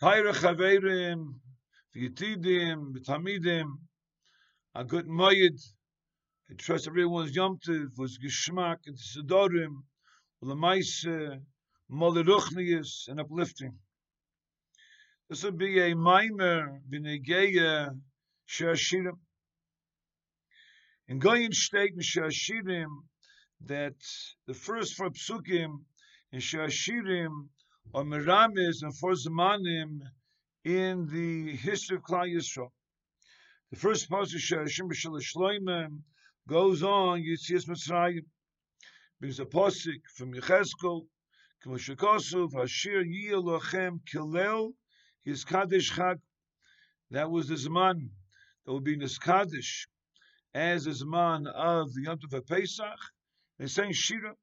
Kaira Chaverim, V'yitidim, V'tamidim, a good moyed. I trust everyone's yomtiv was geschmack and sedorim, ulamaise, moliruchnius, and uplifting. This would be a mimer, v'negeya, shashirim. In Goyin state in shashirim, that the first four psukim in shashirim are meramis and four zamanim in the history of Klal Yisrael. The first passage Shashim B'Shel Shloimeh goes on Yitzias Mitzrayim. Brings a pasuk from Yechezkel, K'moshekosov Hashir Yiyah Lochem Kilel His Kaddish Chag. That was the Zman that would be Niskadish as the Zman of the Yom Tov Pesach. They sang Shira.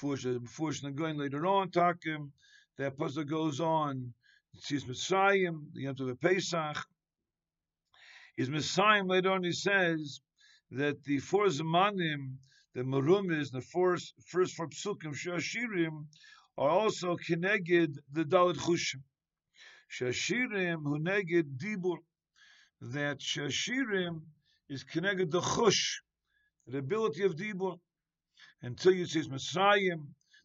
Before before going later on, Takim, that pasuk goes on. Yitzias Mitzrayim, the Yom Tov Pesach is Messiah later on he says that the four Zamanim, the Marumis, the first, first four Psukim, Shashirim, are also connected the Dalit Chushim. Shashirim, who neged Dibur, that Shashirim is connected the Chush, the ability of Dibur. Until see Messiah,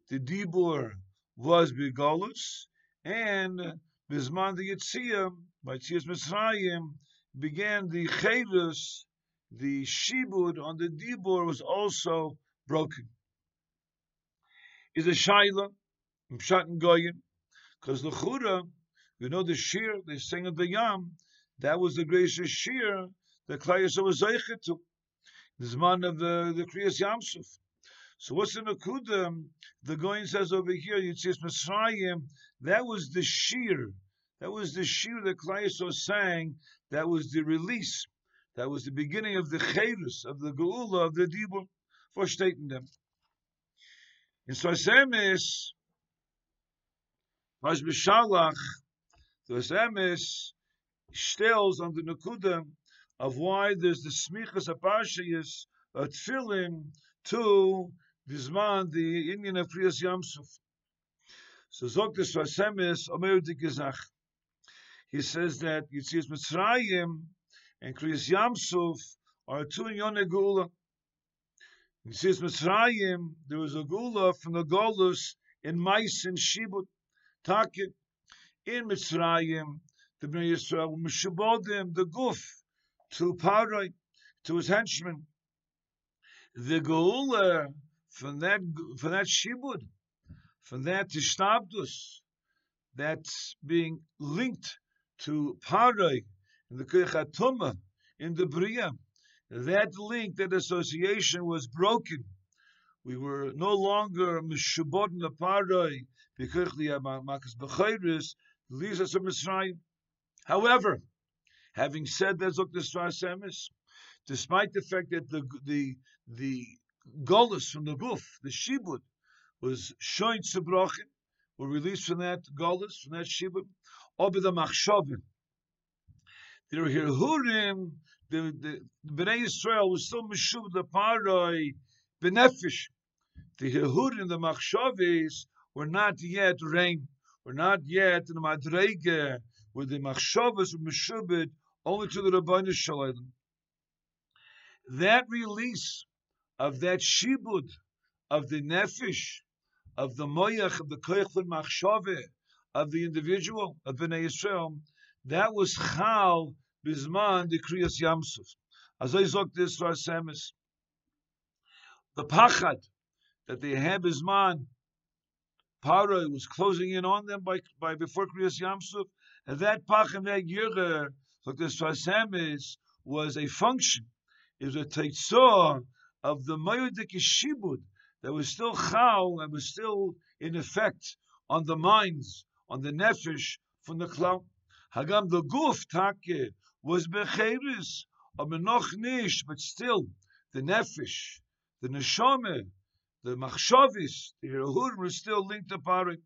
the Dibur was Begolus, and Bizman the Yitziyah, by Tzias Mitzrayim, began the Chavis, the Shibud on the Dibur was also broken. Is a Shaila, Mshat and Goyin, because the Chura, you know the Shir, they sing of the Yam, that was the greatest Shir that Klayasa was Zeichet to, the Zman of the, the Kriyas Yamsuf. So what's the Nakuda? The Goyin says over here, Yitzis Mitzrayim, that was the Shir, that was the Shir that Klayasa sang that was the release. That was the beginning of the Chayrus, of the Geula, of the Dibur, for stating them. In Sarsemis, Pas B'Shalach, the Sarsemis stills on the Nakuda of why there's the Smichas Apashayas, a tefillin to Bizman, the Indian of Kriyas Yamsuf. So Zok the Sarsemis, Omer Dikizach. He says that Yitzias Mitzrayim and Kriyas Yamsuf are two in Yonah Gula. Yitzias Mitzrayim, there was a Gula from the Golus in Mais and Shibut, Takit. In Mitzrayim, the Bnei Yisrael Mishabodim, the Guf, to Parai, to his henchmen. The Gula from that, from that Shibud, from that Tishtabdus, that's being linked to Parai in the Kirchatuma in the Bria. That link, that association was broken. We were no longer Mishabot in the Parai, Bikirchli Makas Bechayris, leaves us from Mitzrayim. However, having said that, Zok Semis, despite the fact that the the the Golas from the Guf, the Shibud, was shoin Tzebrochin, were released from that Golas, from that Shibud, Obi the Machshavim. The Hirhurim, the, the, the Bnei Yisrael was still Meshub the Paroi, Benefish. The Hirhurim, the Machshavis, were not yet reign, were not yet in the Madrege, where the Machshavas were Meshubit only to the Rabbanu Shalom. That release of that Shibud, of the Nefesh, of the Moyach, of the Koyach Machshaveh, of the individual of Bnei Yisrael, that was Chal Bizman the Kriyas Yamsuf. As I zog this Rasemis, the Pachad that they had Bizman, Para was closing in on them by, by before Kriyas Yamsuf, and that Pachad that Yirger, like this Rasemis, was a function. It was a teitzah of the Mayodik Shibud that was still Chal and was still in effect on the minds on the nefesh from the cloud. Hagam the guf take was becheres, a menoch nish, but still the nefesh, the neshame, the machshavis, the hirhur were still linked parik.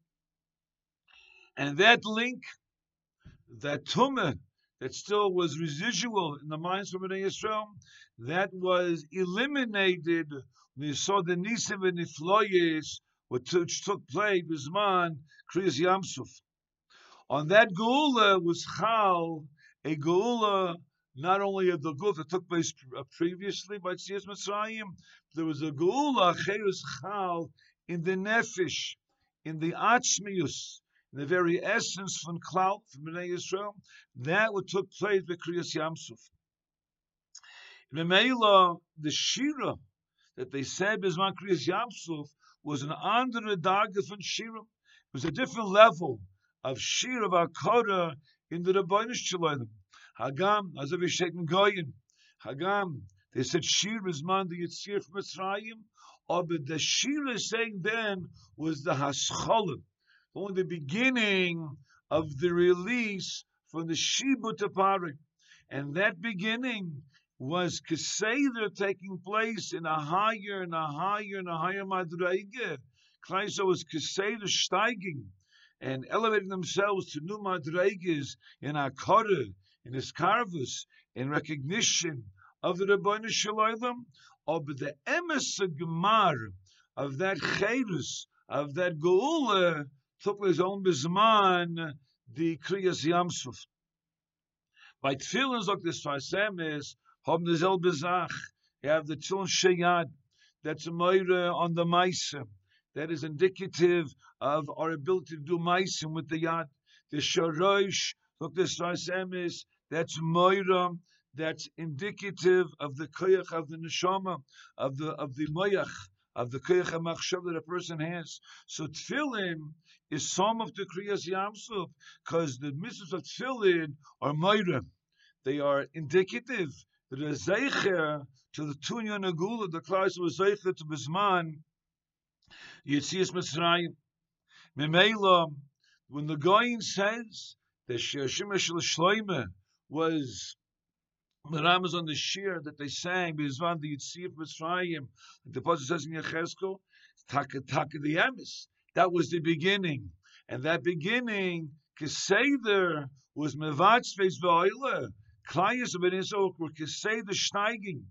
And that link, that tumah, that still was residual in the minds of Bnei Yisrael, that was eliminated when you saw the nisim and nifloyes which took place Bisman Kriyas Yamsuf. On that Geula was Chal, a Geula not only of the Guf that took place uh, previously by Tzias Mitzrayim, there was a Geula, Cherus Chal, in the Nefesh, in the Achmius, in the very essence from Clout, from Bnei Yisrael, that what took place with Kriyas Yamsuf. Memela, the Shira that they said Bisman Kriyas Yamsuf was an under daga from Shira. It was a different level of Shir of in the Rabbanish Shalonim. Hagam, as of Yishetin Goyin. Hagam, they said Shir is man the Yitzir from Mitzrayim, or the Shir is saying then was the Hascholim, only the beginning of the release from the Shibut Parik. And that beginning was Keseder taking place in a higher and a higher and a higher Madreige. Kleisa was Keseder steiging and elevating themselves to new Madreiges in Akara, in Iskarvus, in recognition of the Rabbanu Shalom, of the emes of that Cherus, of that Geula, took his own Bizman, the Kriyas Yamsuf. By Tfilin, like this Fasem is, haben dieselbe Sach. You have the Tfilin Sheyad, that's a moira on the Maisa. That is indicative of our ability to do Maisim with the Yad. The Shorosh, look, this Fasem is, that's moira, that's indicative of the koyach of the neshama, of the of the moyach, of the koyach machshav that a person has. So tefillin is some of the kriyas yamsuf, because the mitzvahs of tefillin are moira. They are indicative that a zeicher to the tunya nagula, the class was zeicher to bisman, Yitzias Mitzrayim. Memela, when the Goyin says that Sheshimesh Shloime was the Ram on the shear that they sang, Bizvan the Yitzir Mitzrayim, the Pasuk says in Yecheskel, Taka Taka the Emes. That was the beginning. And that beginning, Keseder, was Mevatz Face Va'ila. Klayas of Israel were Keseder steiging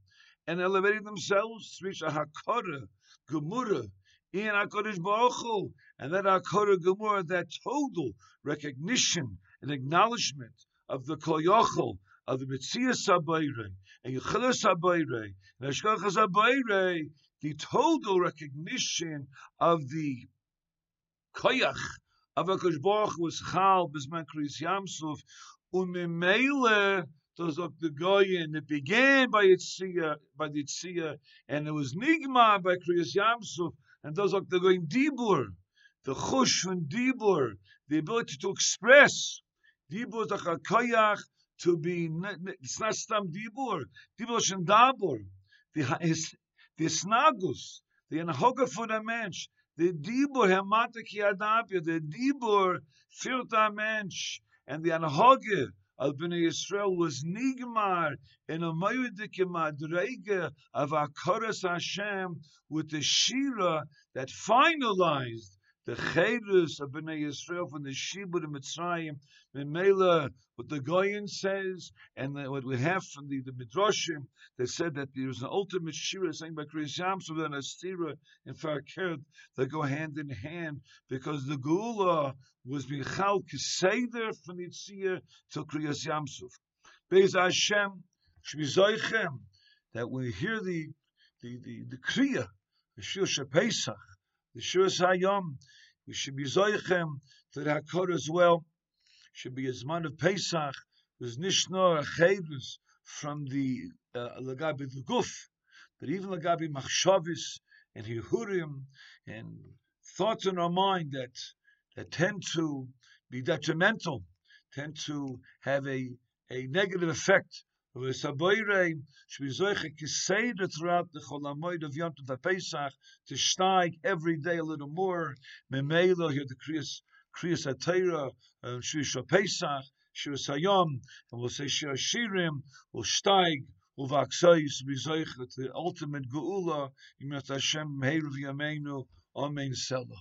and elevating themselves to reach a Hakora, Gemura, in HaKadosh Baruch Hu, and that HaKadosh Gemura, that total recognition and acknowledgement of the Kol of the Mitzvah Sabayre, and Yechila Sabayre, and Ashkacha Sabayre, the total recognition of the Koyach of HaKadosh Baruch was Chal, Bisman Kriyas Yamsuf, Umimele, those of the Goyen, it began by Yitzia, by the Yitzia, and it was Nigma by Kriyas Yamsuf, and those of the Goyen Dibur, the Chush from Dibur, the ability to express, Dibur the Chakayach, to be it's not stam dibur. Dibur shen dabur. The is the snagus the anhoga for the mensch the dibur hemate ki adapia the dibur der mensch and the anhoga of Bnei Yisrael was nigmar in a mayudike madrege of Akaras Hashem with the Shira that finalized the Chedus of Bnei Yisrael from the Shibud of Mitzrayim, Mela, what the Goyen says, and what we have from the, the Midrashim, they said that there is an ultimate Shira saying by Kriyas Yamsuf and Astira and Farakert that go hand in hand because the Gula was Michal Keseder from Yitzia to Kriyas Yamsuf. Beis Hashem, Shmizoichem, that we hear the the the, the Kriya, the Shir the Shir Hayom, we should be zoichem to the Hakor as well. Should be a Zman of Pesach. There's Nishnor Achedus from the uh, Lagabi the Guf, but even Lagabi Machshavis and Hihurim and thoughts in our mind that that tend to be detrimental, tend to have a, a negative effect V'saboyre should be zoiche kiseder throughout the cholamoid of Yom Tov Pesach to steig every day a little more. Memelo here the kriyas kriyas atayra uh, shvisha Pesach shvis Hayom and we'll say shir shirim will steig uvaksoyis be zoiche the ultimate geula Yimat Hashem heiru v'yameinu Amen Selah.